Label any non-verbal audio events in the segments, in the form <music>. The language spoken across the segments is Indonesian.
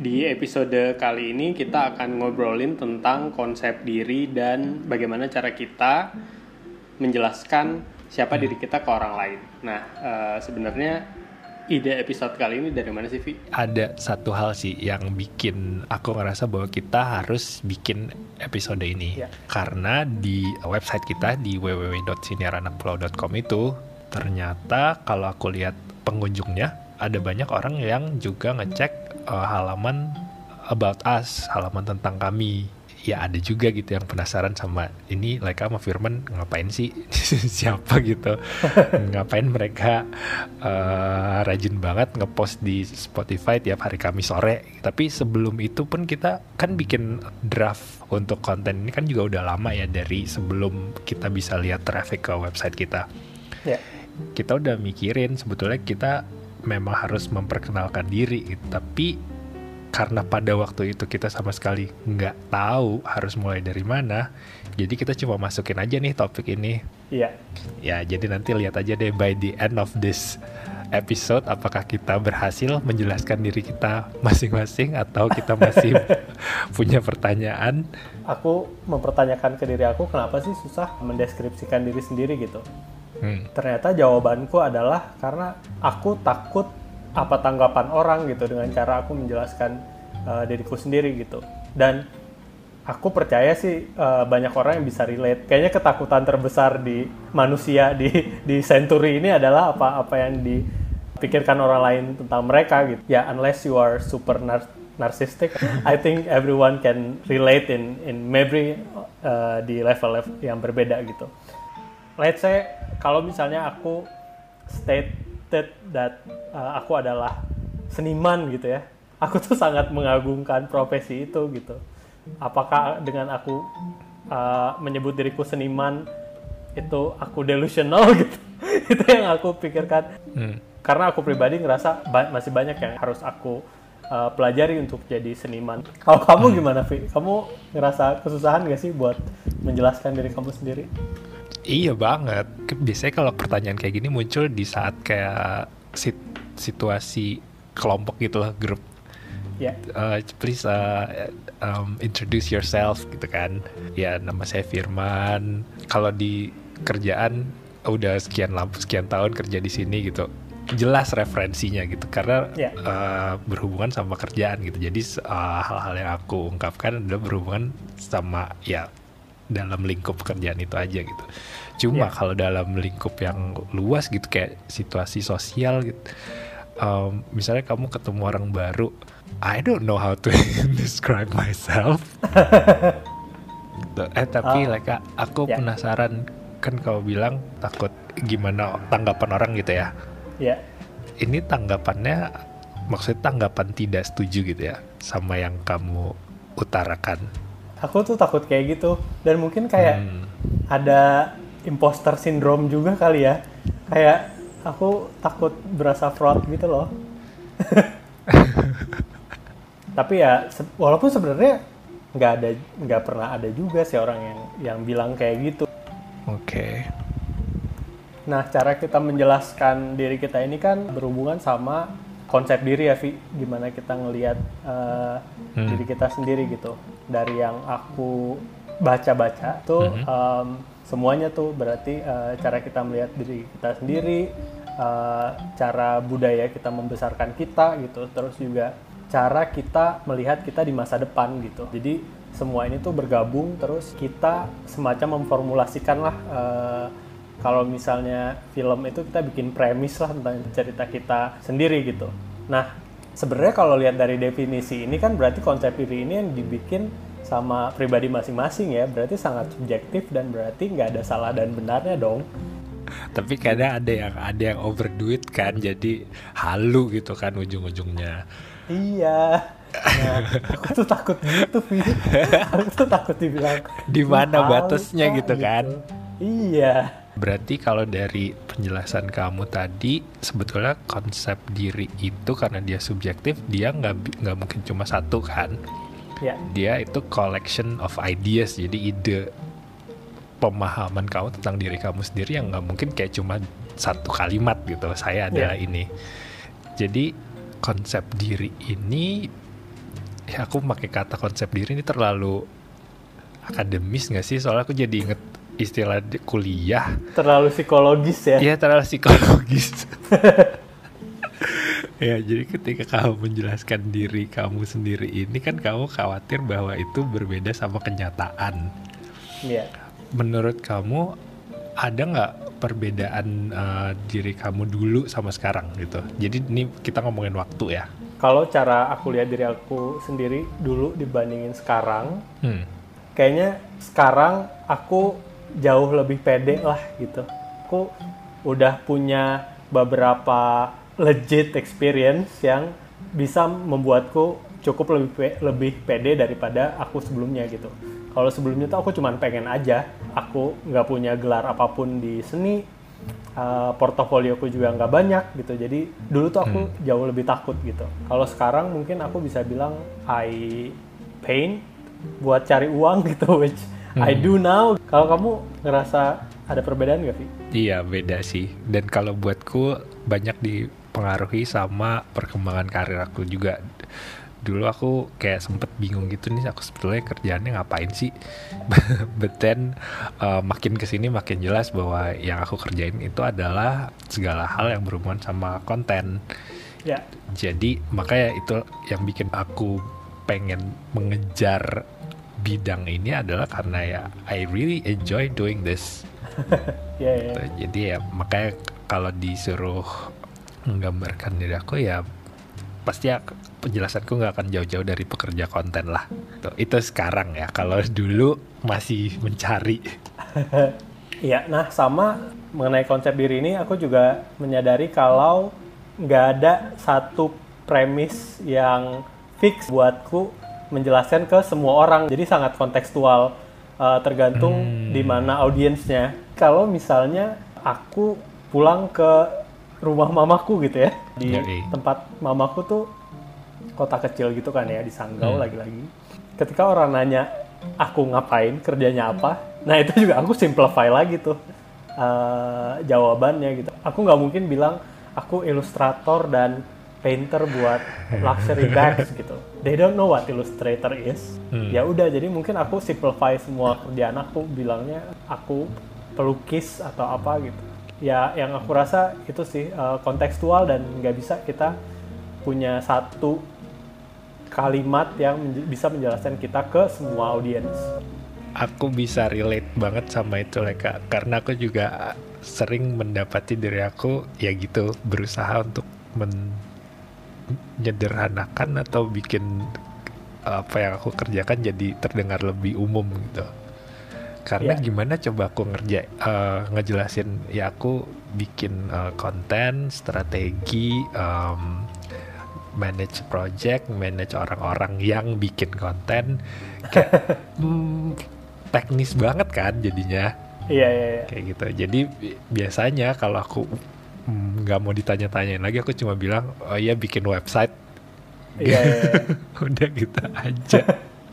Di episode kali ini kita akan ngobrolin tentang konsep diri dan bagaimana cara kita menjelaskan siapa diri kita ke orang lain. Nah, uh, sebenarnya ide episode kali ini dari mana sih, Vi? Ada satu hal sih yang bikin aku ngerasa bahwa kita harus bikin episode ini. Ya. Karena di website kita di www.siniaranakpulau.com itu ternyata kalau aku lihat pengunjungnya ada banyak orang yang juga ngecek uh, halaman about us, halaman tentang kami. Ya ada juga gitu yang penasaran sama ini Laika sama Firman ngapain sih <laughs> siapa gitu ngapain mereka uh, rajin banget ngepost di Spotify tiap hari kami sore tapi sebelum itu pun kita kan bikin draft untuk konten ini kan juga udah lama ya dari sebelum kita bisa lihat traffic ke website kita Ya. kita udah mikirin sebetulnya kita memang harus memperkenalkan diri gitu. tapi karena pada waktu itu kita sama sekali nggak tahu harus mulai dari mana jadi kita cuma masukin aja nih topik ini Iya. ya jadi nanti lihat aja deh by the end of this episode apakah kita berhasil menjelaskan diri kita masing-masing atau kita masih <laughs> punya pertanyaan Aku mempertanyakan ke diri aku kenapa sih susah mendeskripsikan diri sendiri gitu. Hmm, Ternyata jawabanku adalah karena aku takut apa tanggapan orang gitu dengan cara aku menjelaskan uh, diriku sendiri gitu. Dan aku percaya sih uh, banyak orang yang bisa relate. Kayaknya ketakutan terbesar di manusia di di century ini adalah apa apa yang dipikirkan orang lain tentang mereka gitu. Ya unless you are super nar- narcissistic, I think everyone can relate in in maybe uh, di level-level yang berbeda gitu let's say kalau misalnya aku stated that uh, aku adalah seniman gitu ya aku tuh sangat mengagungkan profesi itu gitu. Apakah dengan aku uh, menyebut diriku seniman itu aku delusional <laughs> gitu? Itu yang aku pikirkan. Hmm. karena aku pribadi ngerasa ba- masih banyak yang harus aku uh, pelajari untuk jadi seniman. Kalau kamu gimana Vi? kamu ngerasa kesusahan gak sih buat menjelaskan diri kamu sendiri Iya banget. Biasanya kalau pertanyaan kayak gini muncul di saat kayak sit- situasi kelompok gitu lah, grup. ya Uh, please uh, um, introduce yourself gitu kan. Ya nama saya Firman. Kalau di kerjaan udah sekian lampu sekian tahun kerja di sini gitu. Jelas referensinya gitu karena Ya. uh, berhubungan sama kerjaan gitu. Jadi uh, hal-hal yang aku ungkapkan adalah berhubungan sama ya dalam lingkup pekerjaan itu aja gitu. Cuma Ya. kalau dalam lingkup yang luas gitu kayak situasi sosial gitu. um, misalnya kamu ketemu orang baru, I don't know how to <laughs> describe myself. Gitu. <laughs> eh tapi Ah. like aku Ya. penasaran kan kau bilang takut gimana tanggapan orang gitu ya. ya Ini tanggapannya maksudnya tanggapan tidak setuju gitu ya sama yang kamu utarakan. Aku tuh takut kayak gitu dan mungkin kayak Hmm. ada imposter syndrome juga kali ya kayak aku takut berasa fraud gitu loh <laughs> tapi ya se- walaupun sebenarnya nggak ada nggak pernah ada juga sih orang yang yang bilang kayak gitu Oke. Nah, cara kita menjelaskan diri kita ini kan berhubungan sama konsep diri ya, Vi. Gimana kita ngelihat uh, Hmm. diri kita sendiri gitu. Dari yang aku baca-baca tuh um, semuanya tuh berarti uh, cara kita melihat diri kita sendiri, uh, cara budaya kita membesarkan kita gitu, terus juga cara kita melihat kita di masa depan gitu. Jadi semua ini tuh bergabung terus kita semacam memformulasikan lah uh, kalau misalnya film itu kita bikin premis lah tentang cerita kita sendiri gitu. Nah, sebenarnya kalau lihat dari definisi ini kan berarti konsep diri ini yang dibikin sama pribadi masing-masing ya, berarti sangat subjektif dan berarti nggak ada salah dan benarnya dong. Tapi kadang ada yang ada yang overdo it kan jadi halu gitu kan ujung-ujungnya. Iya. Nah, aku tuh takut gitu, Vi. Aku tuh takut dibilang Di mana "Halu, batasnya Kak," gitu kan? Iya. Berarti kalau dari penjelasan kamu tadi sebetulnya konsep diri itu karena dia subjektif dia nggak nggak mungkin cuma satu kan? Ya, Dia itu collection of ideas jadi ide pemahaman kamu tentang diri kamu sendiri yang nggak mungkin kayak cuma satu kalimat gitu. Saya adalah ini. Jadi konsep diri ini ya aku pakai kata konsep diri ini terlalu akademis nggak sih soalnya aku jadi inget istilah kuliah Terlalu psikologis ya. ya terlalu psikologis <laughs> ya jadi ketika kamu menjelaskan diri kamu sendiri ini kan kamu khawatir bahwa itu berbeda sama kenyataan Iya. menurut kamu ada nggak perbedaan eh, diri kamu dulu sama sekarang gitu jadi ini kita ngomongin waktu ya Kalau cara aku lihat diri aku sendiri dulu dibandingin sekarang, hmm. kayaknya sekarang aku jauh lebih pede lah gitu. Aku udah punya beberapa legit experience yang bisa membuatku cukup lebih pe- lebih pede daripada aku sebelumnya gitu. Kalau sebelumnya tuh aku cuman pengen aja, aku nggak punya gelar apa pun di seni, uh, portofolioku juga nggak banyak gitu. Jadi dulu tuh aku jauh lebih takut gitu. Kalau sekarang mungkin aku bisa bilang I paint buat cari uang <laughs> gitu, which I do now. Kalau kamu ngerasa ada perbedaan nggak, Vi? Iya beda sih. Dan kalau buatku banyak dipengaruhi sama perkembangan karir aku juga. Dulu aku kayak sempet bingung gitu nih aku sebetulnya kerjaannya ngapain sih. <laughs> But then uh, makin ke sini makin jelas bahwa yang aku kerjain itu adalah segala hal yang berhubungan sama konten. Ya, Jadi makanya itu yang bikin aku pengen mengejar bidang ini adalah karena ya I really enjoy doing this. <laughs> ya, ya. Gitu. Jadi ya makanya kalau disuruh menggambarkan diri aku ya pasti ya penjelasanku nggak akan jauh-jauh dari pekerja konten lah. Tuh, itu sekarang ya. Kalau dulu masih mencari. <laughs> Iya, nah sama mengenai konsep diri ini aku juga menyadari kalau nggak ada satu premis yang fix buatku menjelaskan ke semua orang. Jadi sangat kontekstual, eh, tergantung di mana audiensnya. Kalau misalnya aku pulang ke rumah mamaku gitu ya, di tempat mamaku tuh kota kecil gitu kan ya di Sanggau Hmm. lagi-lagi. Ketika orang nanya aku ngapain, kerjanya apa, nah itu juga aku simplify lagi tuh eh, jawabannya gitu. Aku nggak mungkin bilang aku ilustrator dan painter buat luxury <laughs> bags gitu. They don't know what illustrator is. Hmm. Ya udah, jadi mungkin aku simplify semua kerjaan aku bilangnya aku pelukis atau apa gitu. Ya, yang aku rasa itu sih eh, kontekstual dan nggak bisa kita punya satu kalimat yang menj- bisa menjelaskan kita ke semua audiens. Aku bisa relate banget sama itu Leka karena aku juga sering mendapati diri aku ya gitu berusaha untuk menyederhanakan atau bikin apa yang aku kerjakan jadi terdengar lebih umum gitu. Karena Iya. gimana coba aku ngerja eh, ngejelasin ya aku bikin eh, konten, strategi, em, manage project, manage orang-orang yang bikin konten kayak <laughs> hmm, teknis banget kan jadinya Iya, iya, iya. kayak gitu. Jadi bi- biasanya kalau aku mm, nggak mau ditanya-tanyain lagi, aku cuma bilang oh iya bikin website, Iya, iya, iya. <laughs> udah gitu aja.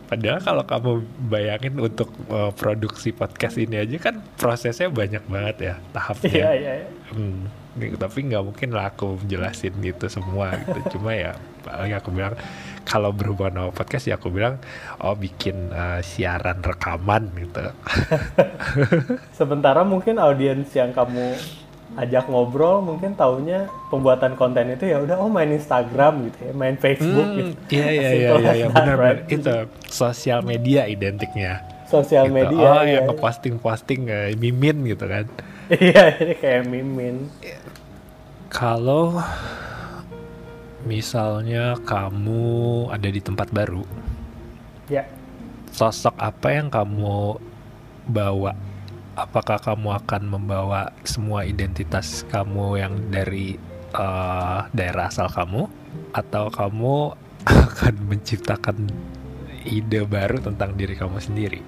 Padahal kalau kamu bayangin untuk uh, produksi podcast ini aja kan prosesnya banyak banget ya tahapnya. Iya, iya, iya. Hmm, tapi nggak mungkin lah aku jelasin gitu semua gitu. Cuma ya paling aku bilang kalau berhubungan sama podcast ya aku bilang oh bikin uh, siaran rekaman gitu. <laughs> Sementara mungkin audiens yang kamu ajak ngobrol mungkin taunya pembuatan konten itu ya udah oh main Instagram gitu ya, main Facebook gitu. Iya iya iya iya as ya, that, benar right? Itu sosial media identiknya. Sosial Gitu. media Oh ya. yang ngeposting-posting eh, mimin gitu kan. Iya, ini kayak mimin. Kalau misalnya kamu ada di tempat baru, Ya. sosok apa yang kamu bawa? Apakah kamu akan membawa semua identitas kamu yang dari eh, daerah asal kamu, atau kamu <laughs> akan menciptakan ide baru tentang diri kamu sendiri?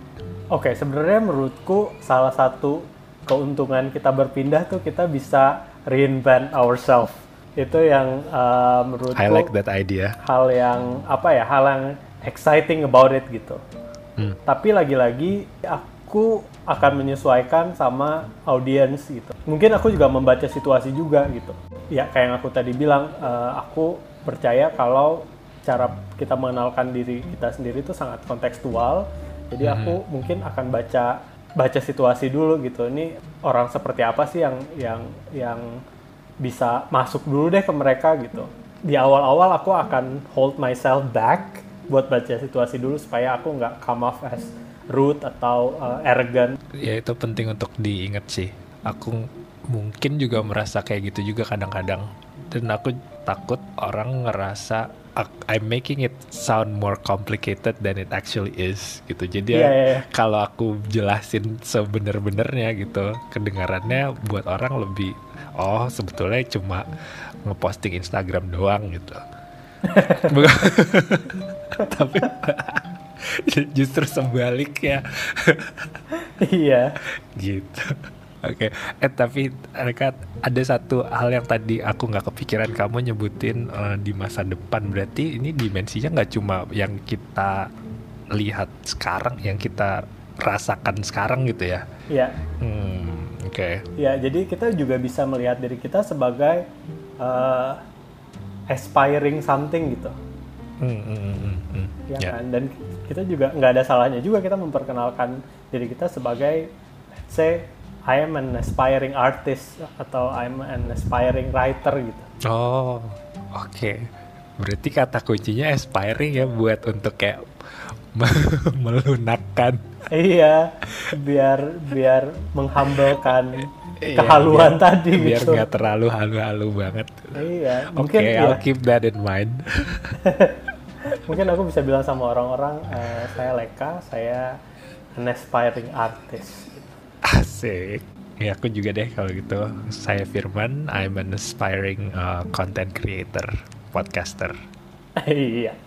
Oke, sebenarnya menurutku salah satu keuntungan kita berpindah tuh kita bisa reinvent ourselves. Itu yang uh, menurutku I like that idea. hal yang apa ya, hal yang exciting about it gitu. Hmm. Tapi lagi-lagi aku akan menyesuaikan sama audiens gitu. Mungkin aku juga membaca situasi juga gitu. Ya kayak yang aku tadi bilang, eh, aku percaya kalau cara kita mengenalkan diri kita sendiri itu sangat kontekstual. Jadi Mhm. aku mungkin akan baca baca situasi dulu gitu. Ini orang seperti apa sih yang yang yang bisa masuk dulu deh ke mereka gitu. Di awal-awal aku akan hold myself back buat baca situasi dulu supaya aku nggak come off as rude atau uh, arrogant. Ya itu penting untuk diingat sih. Aku mungkin juga merasa kayak gitu juga kadang-kadang. Dan aku takut orang ngerasa I'm making it sound more complicated than it actually is gitu. Jadi ya, Iya, iya, iya. kalau aku jelasin sebener-benernya gitu, kedengarannya buat orang lebih oh sebetulnya cuma ngeposting Instagram doang gitu. <laughs> <laughs> Tapi <laughs> justru sebaliknya <laughs> Iya. gitu. Oke, eh tapi Eka, ada satu hal yang tadi aku nggak kepikiran kamu nyebutin eh, di masa depan berarti ini dimensinya nggak cuma yang kita lihat sekarang, yang kita rasakan sekarang gitu ya? Iya. Hmm, oke. Ya, jadi kita juga bisa melihat diri kita sebagai uh, aspiring something gitu, Hmm, hmm, hmm, hmm, hmm. ya Ya. kan? Dan kita juga nggak ada salahnya juga kita memperkenalkan diri kita sebagai, let's say, I am an aspiring artist atau I'm an aspiring writer gitu. Oh, oke. Berarti kata kuncinya aspiring ya buat untuk kayak <laughs> melunakkan iya, biar biar menghumblekan Iya, kehaluan biar- tadi biar gitu. nggak terlalu halu-halu banget. Iya, Oke, mungkin ya. I'll keep that in mind. <laughs> Mungkin aku bisa bilang sama orang-orang, eh, saya Leka, saya an aspiring artist. Asik. Ya aku juga deh kalau gitu. Saya Firman, I'm an aspiring uh, content creator, podcaster. <laughs> iya.